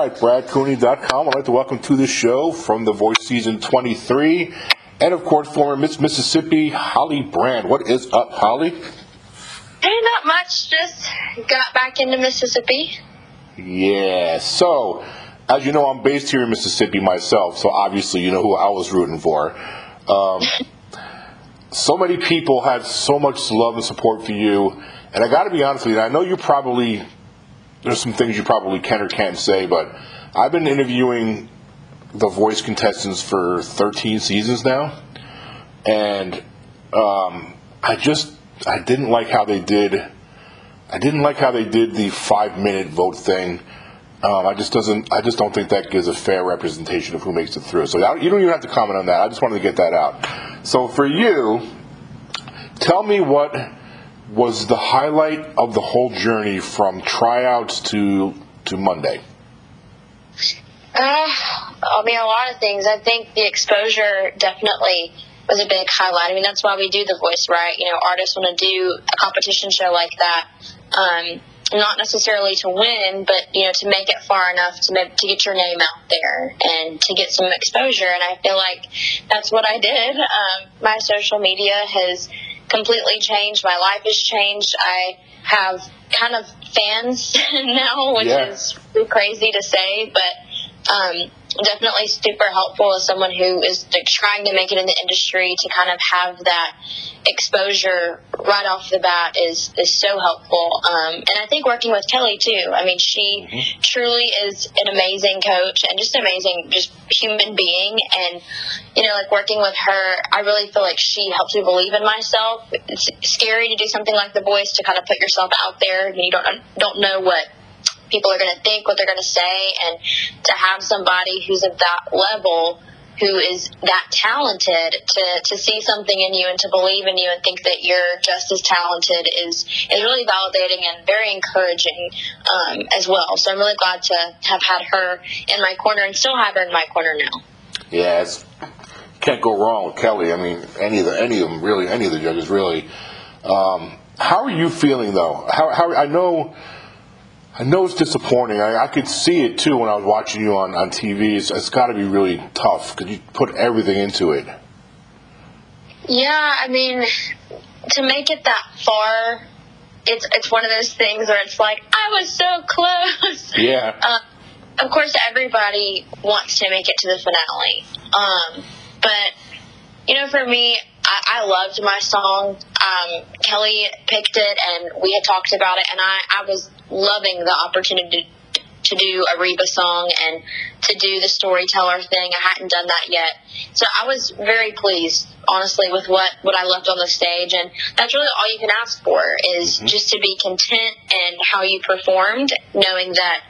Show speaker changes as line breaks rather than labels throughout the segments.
right, BradCooney.com. I'd like to welcome to the show from The Voice Season 23, and of course, former Miss Mississippi, Holly Brand. What is up, Holly?
Hey, not much. Just got back into Mississippi.
Yeah, so, as you know, I'm based here in Mississippi myself, so obviously you know who I was rooting for. Um, so many people had so much love and support for you, and I got to be honest with you, I know you probably there's some things you probably can or can't say, but I've been interviewing the voice contestants for 13 seasons now, and um, I just I didn't like how they did. I didn't like how they did the five minute vote thing. Um, I just doesn't. I just don't think that gives a fair representation of who makes it through. So you don't even have to comment on that. I just wanted to get that out. So for you, tell me what was the highlight of the whole journey from tryouts to to Monday?
Uh, I mean, a lot of things. I think the exposure definitely was a big highlight. I mean, that's why we do The Voice, right? You know, artists want to do a competition show like that. Um, not necessarily to win, but you know, to make it far enough to make, to get your name out there and to get some exposure. And I feel like that's what I did. Um, my social media has completely changed. My life has changed. I have kind of fans now, which yeah. is crazy to say, but um, definitely super helpful as someone who is like, trying to make it in the industry to kind of have that exposure right off the bat is is so helpful. Um, and I think working with Kelly too. I mean, she mm-hmm. truly is an amazing coach and just amazing, just human being. And you know, like working with her, I really feel like she helps me believe in myself. It's scary to do something like The Voice to kind of put yourself out there, and you don't don't know what people are going to think, what they're going to say, and to have somebody who's at that level who is that talented to, to see something in you and to believe in you and think that you're just as talented is is really validating and very encouraging um, as well. So I'm really glad to have had her in my corner and still have her in my corner now.
Yeah, it's, can't go wrong with Kelly. I mean, any of the any of them really, any of the judges really. Um, how are you feeling though? How, how I know I know it's disappointing. I, I, could see it too when I was watching you on, on TV. It's, it's got to be really tough because you put everything into it.
Yeah, I mean, to make it that far, it's it's one of those things where it's like I was so close.
Yeah. Uh,
of course, everybody wants to make it to the finale, um, but you know, for me, I, I loved my song. Um, Kelly picked it, and we had talked about it, and I, I was loving the opportunity to, to do a Reba song and to do the storyteller thing. I hadn't done that yet, so I was very pleased, honestly, with what what I left on the stage, and that's really all you can ask for is mm-hmm. just to be content and how you performed, knowing that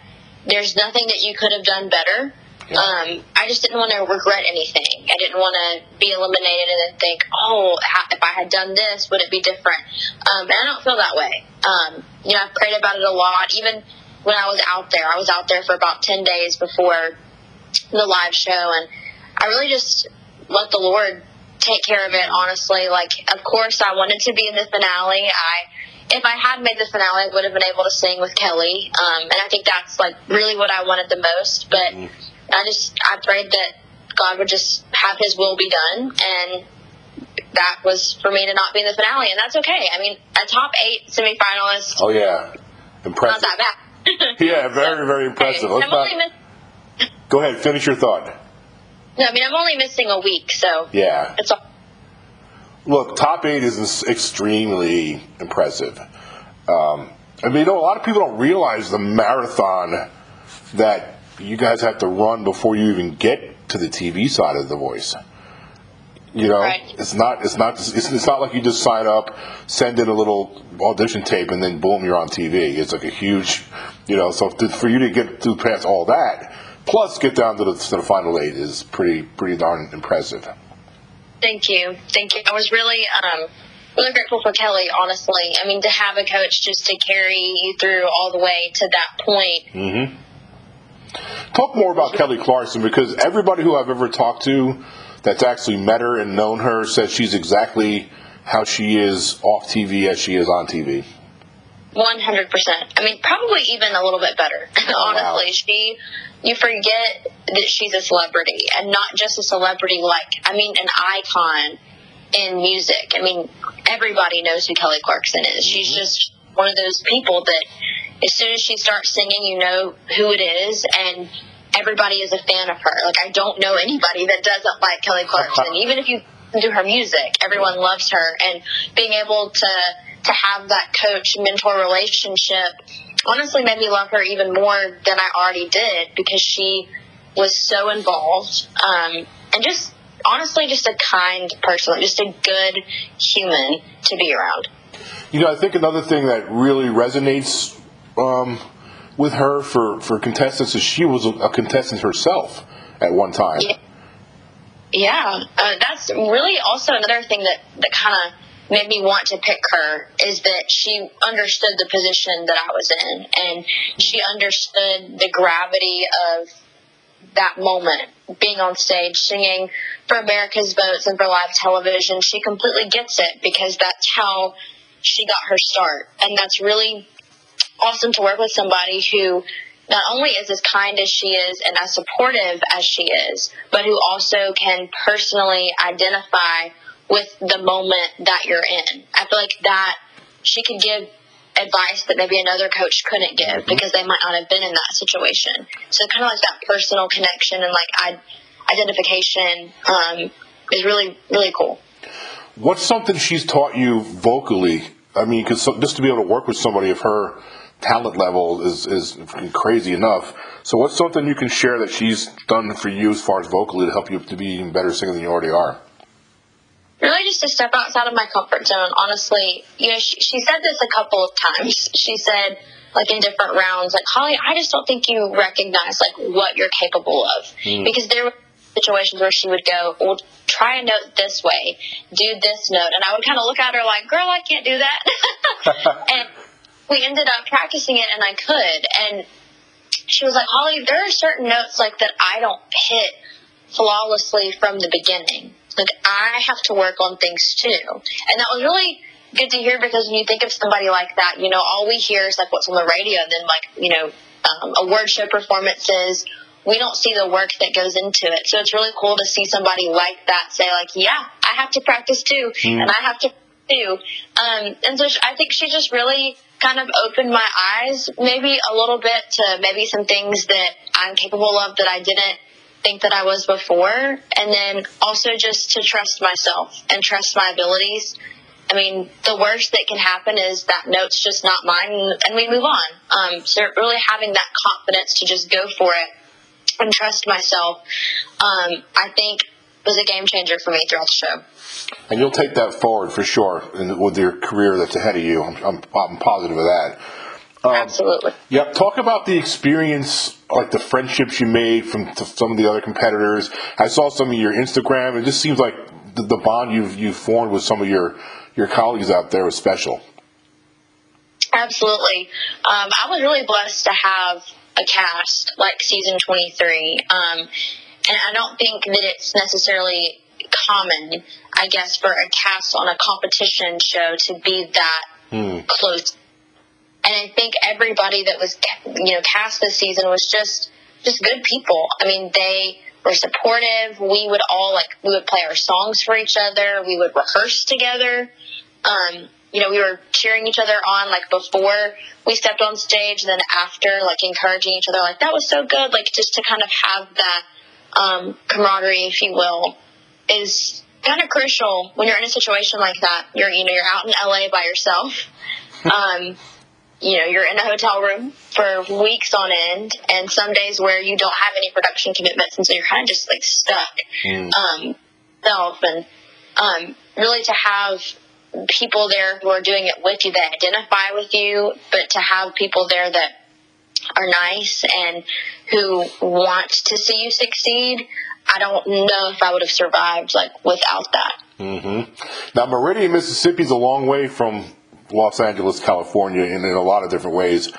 there's nothing that you could have done better um, I just didn't want to regret anything. I didn't want to be eliminated and then think, oh, if I had done this, would it be different? Um, and I don't feel that way. Um, you know, I've prayed about it a lot. Even when I was out there, I was out there for about 10 days before the live show. And I really just let the Lord take care of it, honestly. Like, of course, I wanted to be in the finale. I if I had made the finale, I would have been able to sing with Kelly. Um, and I think that's like really what I wanted the most. But mm-hmm. I just I prayed that God would just have His will be done, and that was for me to not be in the finale, and that's okay. I mean, a top eight semifinalist.
Oh yeah, impressive.
Not that
bad. yeah, very very impressive. Okay. Not... Miss- Go ahead, finish your thought.
No, I mean I'm only missing a week, so
yeah,
it's all.
Look, top eight is extremely impressive. Um, I mean, you know, a lot of people don't realize the marathon that you guys have to run before you even get to the TV side of the voice. You know,
right.
it's not it's not it's, it's not like you just sign up, send in a little audition tape, and then boom, you're on TV. It's like a huge, you know. So to, for you to get through past all that, plus get down to the, to the final eight is pretty pretty darn impressive.
Thank you, thank you. I was really um, really grateful for Kelly. Honestly, I mean, to have a coach just to carry you through all the way to that point.
Mm-hmm Talk more about Kelly Clarkson because everybody who I've ever talked to that's actually met her and known her says she's exactly how she is off TV as she is on TV.
One hundred percent. I mean, probably even a little bit better. Honestly,
wow.
she you forget that she's a celebrity and not just a celebrity like I mean an icon in music. I mean, everybody knows who Kelly Clarkson is. She's
Mm-hmm.
just one of those people that as soon as she starts singing, you know who it is and everybody is a fan of her. Like I don't know anybody that doesn't like Kelly Clarkson. Even if you do her music, everyone loves her and being able to to have that coach mentor relationship honestly made me love her even more than I already did because she was so involved um, and just honestly just a kind person, just a good human to be around.
You know, I think another thing that really resonates um, with her for, for contestants is she was a, contestant herself at one time.
Yeah. Yeah, uh, that's really also another thing that, that kind of made me want to pick her is that she understood the position that I was in and she understood the gravity of that moment being on stage singing for America's Votes and for live television. She completely gets it because that's how she got her start. And that's really awesome to work with somebody who not only is as kind as she is and as supportive as she is, but who also can personally identify with the moment that you're in. I feel like that she could give advice that maybe another coach couldn't give because they might not have been in that situation. So kind of like that personal connection and like I, identification um, is really really cool.
What's something she's taught you vocally? I mean, because just to be able to work with somebody of her talent level is, is crazy enough. So, what's something you can share that she's done for you as far as vocally to help you to be even better singer than you already are?
really just to step outside of my comfort zone. Honestly, you know, she, she said this a couple of times. She said, like in different rounds, like Holly, I just don't think you recognize like what you're capable of hmm. because there were situations where she would go, well, try a note this way, do this note, and I would kind of look at her like, girl, I can't do that, and we ended up practicing it, and I could, and she was like, Holly, there are certain notes like that I don't hit flawlessly from the beginning. Like I have to work on things too. And that was really good to hear because when you think of somebody like that, you know, all we hear is like what's on the radio, then like, you know, um, award show performances. We don't see the work that goes into it. So it's really cool to see somebody like that say like, yeah, I have to practice too. And I have to too. Um, and so I think she just really kind of opened my eyes maybe a little bit to maybe some things that I'm capable of that I didn't think that I was before. And then also just to trust myself and trust my abilities. I mean, the worst that can happen is that note's just not mine and we move on. Um, so really having that confidence to just go for it and trust myself, um, I think was a game changer for me throughout the show.
And you'll take that forward for sure in, with your career that's ahead of you. I'm, I'm, I'm positive of that.
Absolutely.
Yep. Talk about the experience, like the friendships you made from some of the other competitors. I saw some of your Instagram. It just seems like the, the bond you've you formed with some of your your colleagues out there was special.
Absolutely. Um, I was really blessed to have a cast like season 23. Um, and I don't think that it's necessarily common, I guess, for a cast on a competition show to be that
Hmm.
close. And I think everybody that was, you know, cast this season was just, just good people. I mean, they were supportive. We would all like, we would play our songs for each other. We would rehearse together. Um, you know, we were cheering each other on like before we stepped on stage, then after, like encouraging each other, like that was so good. Like just to kind of have that um, camaraderie, if you will, is kind of crucial when you're in a situation like that. You're, you know, you're out in LA by yourself. Um, you know, you're in a hotel room for weeks on end, and some days where you don't have any production commitments, and so you're kind of just like stuck. Um, self and um, really to have people there who are doing it with you that identify with you, but to have people there that are nice and who want to see you succeed. I don't know if I would have survived like without that.
Now, Meridian, Mississippi is a long way from Los Angeles, California, in, in a lot of different ways.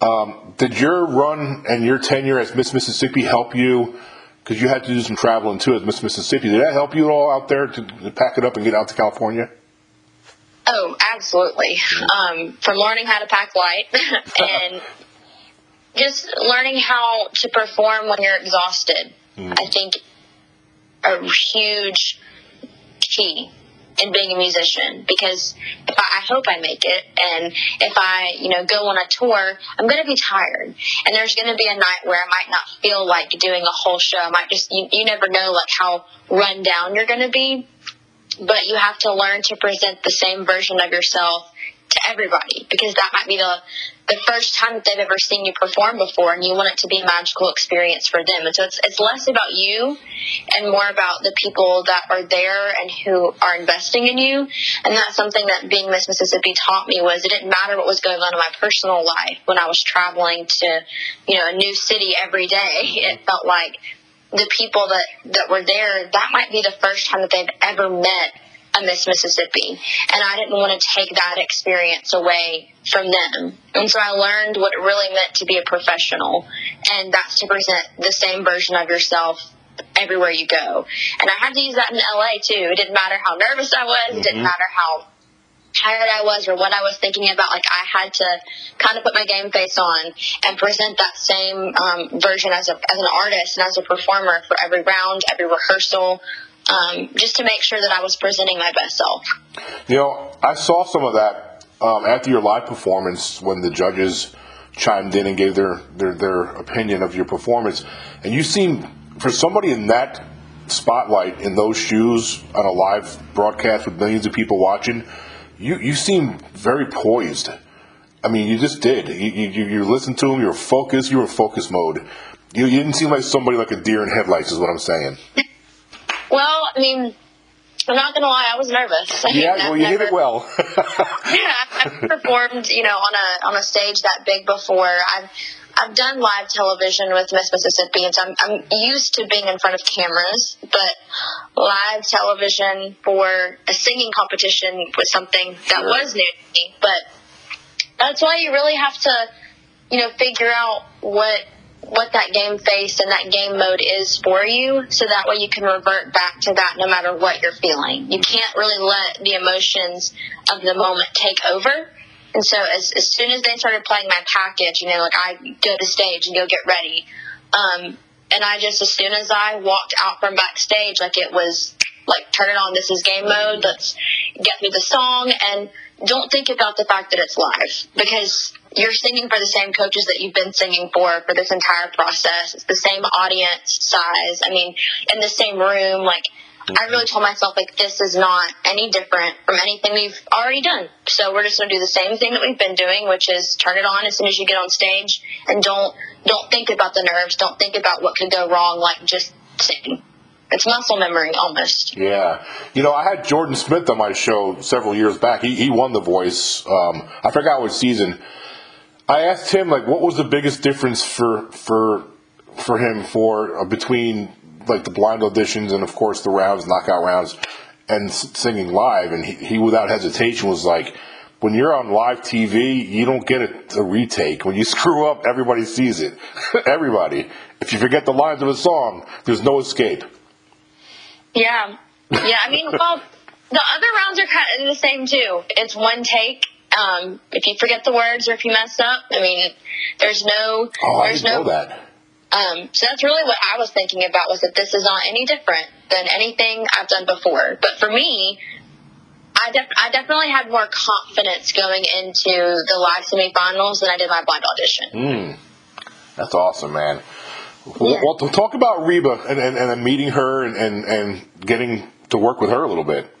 Um, did your run and your tenure as Miss Mississippi help you? Because you had to do some traveling too as Miss Mississippi. Did that help you at all out there to, to pack it up and get out to California?
Oh, absolutely. Um, from learning how to pack light and just learning how to perform when you're exhausted. Mm. I think a huge key in being a musician because if I, I hope I make it and if I, you know, go on a tour, I'm going to be tired and there's going to be a night where I might not feel like doing a whole show. I might just, you, you never know like how run down you're going to be, but you have to learn to present the same version of yourself to everybody because that might be the the first time that they've ever seen you perform before and you want it to be a magical experience for them. And so it's, it's less about you and more about the people that are there and who are investing in you. And that's something that being Miss Mississippi taught me was it didn't matter what was going on in my personal life when I was traveling to, you know, a new city every day. It felt like the people that, that were there, that might be the first time that they've ever met a Miss Mississippi. And I didn't want to take that experience away from them. And so I learned what it really meant to be a professional. And that's to present the same version of yourself everywhere you go. And I had to use that in LA too. It didn't matter how nervous I was, mm-hmm. it didn't mm-hmm. matter how tired I was or what I was thinking about. Like I had to kind of put my game face on and present that same um, version as, a, as an artist and as a performer for every round, every rehearsal, um, just to make sure that I was presenting my best self.
You know, I saw some of that um, after your live performance when the judges chimed in and gave their, their, their opinion of your performance. And you seemed, for somebody in that spotlight, in those shoes, on a live broadcast with millions of people watching, you, you seem very poised. I mean, you just did. You, you, you listened to them, you were focused, you were in focus mode. You, you didn't seem like somebody like a deer in headlights, is what I'm saying.
Well, I mean, I'm not gonna lie, I was nervous. I
yeah, well, you never, did it well.
yeah, I've performed, you know, on a on a stage that big before. I've I've done live television with Miss Mississippi, and so I'm, I'm used to being in front of cameras. But live television for a singing competition was something that sure. was new to me. But that's why you really have to, you know, figure out what what that game face and that game mode is for you so that way you can revert back to that no matter what you're feeling. You can't really let the emotions of the moment take over. And so as, as soon as they started playing my package, you know, like I go to stage and go get ready. Um, and I just, as soon as I walked out from backstage, like it was like, turn it on. This is game mode. Let's get through the song and don't think about the fact that it's live because you're singing for the same coaches that you've been singing for for this entire process. It's the same audience size. I mean, in the same room. Like, I really told myself, like, this is not any different from anything we've already done. So we're just going to do the same thing that we've been doing, which is turn it on as soon as you get on stage and don't, don't think about the nerves. Don't think about what could go wrong. Like, just sing it's muscle memory almost.
Yeah, you know, I had Jordan Smith on my show several years back. He he won the voice. Um, I forgot what season, I asked him like, what was the biggest difference for for for him for uh, between like the blind auditions and of course the rounds, knockout rounds, and s- singing live, and he, he without hesitation was like. When you're on live TV, you don't get a, a retake. When you screw up, everybody sees it. everybody. If you forget the lines of a song, there's no escape.
Yeah. Yeah, I mean, well, the other rounds are kind of the same too. It's one take, um, if you forget the words or if you mess up, I mean, there's no,
oh,
there's
no. that.
Um, so that's really what I was thinking about was that this is not any different than anything I've done before. But for me, I, def- I definitely had more confidence going into the live semifinals than I did my blind audition.
Mm. That's awesome, man. Yeah. Well, talk about Reba and, and, and meeting her and, and, and getting to work with her a little bit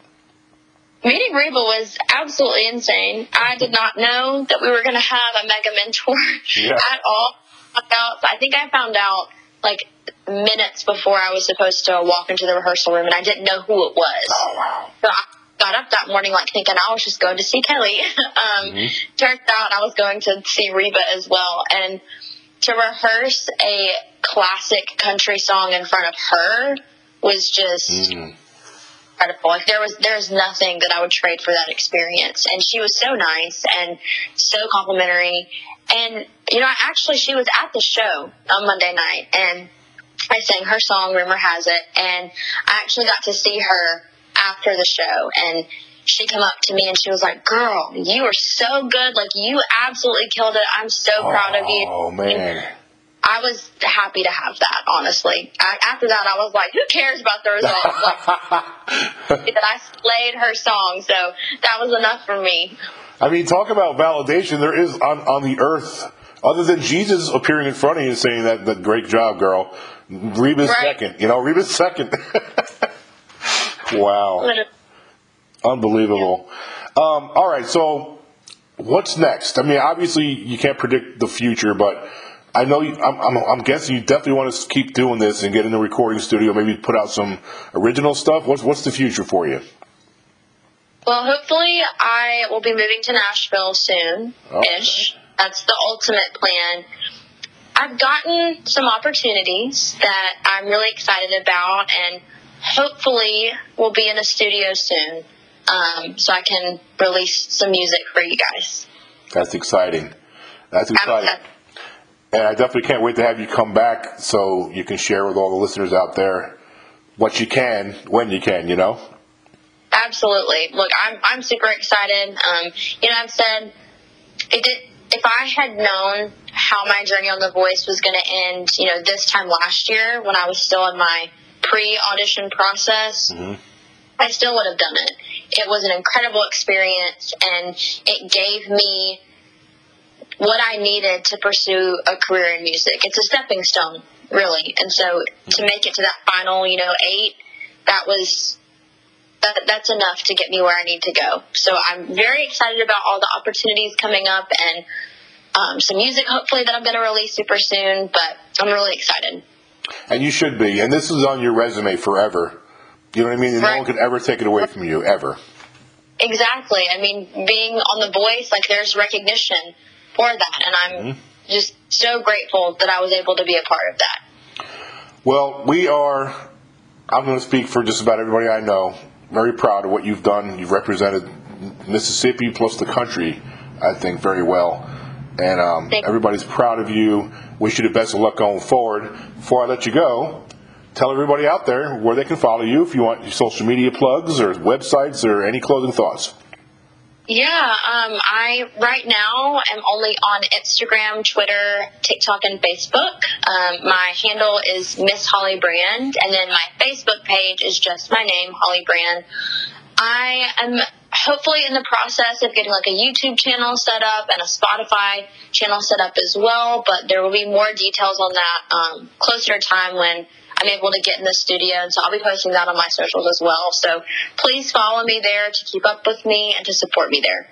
meeting Reba was absolutely insane. I did not know that we were going to have a mega mentor yeah. at all. I think I found out like minutes before I was supposed to walk into the rehearsal room, and I didn't know who it was.
Oh wow!
So I got up that morning like thinking I was just going to see Kelly. um, mm-hmm. Turns out I was going to see Reba as well, and to rehearse a classic country song in front of her was just. Mm incredible. Like there was there's nothing that I would trade for that experience. And she was so nice and so complimentary. And you know, actually she was at the show on Monday night and I sang her song Rumor Has It and I actually got to see her after the show and she came up to me and she was like, "Girl, you are so good. Like you absolutely killed it. I'm so proud of you."
Oh man.
I was happy to have that, honestly. I, after that, I was like, who cares about the result? Like, that I slayed her song, so that was enough for me.
I mean, talk about validation. There is on, on the earth, other than Jesus appearing in front of you and saying that, that great job, girl. Reba's
Right.
second. You know, Reba's second. wow. Unbelievable. Um, all right, so what's next? I mean, obviously you can't predict the future, but I know you, I'm, I'm, I'm guessing you definitely want to keep doing this and get in the recording studio, maybe put out some original stuff. What's what's the future for you?
Well, hopefully, I will be moving to Nashville soon ish. That's the ultimate plan. I've gotten some opportunities that I'm really excited about, and hopefully, we'll be in a studio soon um, so I can release some music for you guys.
That's exciting. That's exciting. And I definitely can't wait to have you come back so you can share with all the listeners out there what you can when you can, you know?
Absolutely. Look, I'm I'm super excited. Um, you know, I've said it did, if I had known how my journey on The Voice was going to end, you know, this time last year when I was still in my pre-audition process, I still would have done it. It was an incredible experience, and it gave me what I needed to pursue a career in music. It's a stepping stone, really. And so to make it to that final, you know, eight, that was that, that's enough to get me where I need to go. So I'm very excited about all the opportunities coming up and um, some music hopefully that I'm going to release super soon. But I'm really excited.
And you should be. And this is on your resume forever. You know what I mean? And No one could ever take it away from you, ever.
Exactly. I mean, being on The Voice, like there's recognition for that, and I'm just so grateful that I was able to be a part of that.
Well, we are, I'm going to speak for just about everybody I know, very proud of what you've done. You've represented Mississippi plus the country, I think, very well. And um, everybody's proud of you. Wish you the best of luck going forward. Before I let you go, tell everybody out there where they can follow you if you want your social media plugs or websites or any closing thoughts.
Yeah, um, I right now am only on Instagram, Twitter, TikTok, and Facebook. Um, my handle is Miss Holly Brand, and then my Facebook page is just my name, Holly Brand. I am hopefully in the process of getting like a YouTube channel set up and a Spotify channel set up as well, but there will be more details on that um, closer time when I'm able to get in the studio, and so I'll be posting that on my socials as well. So please follow me there to keep up with me and to support me there.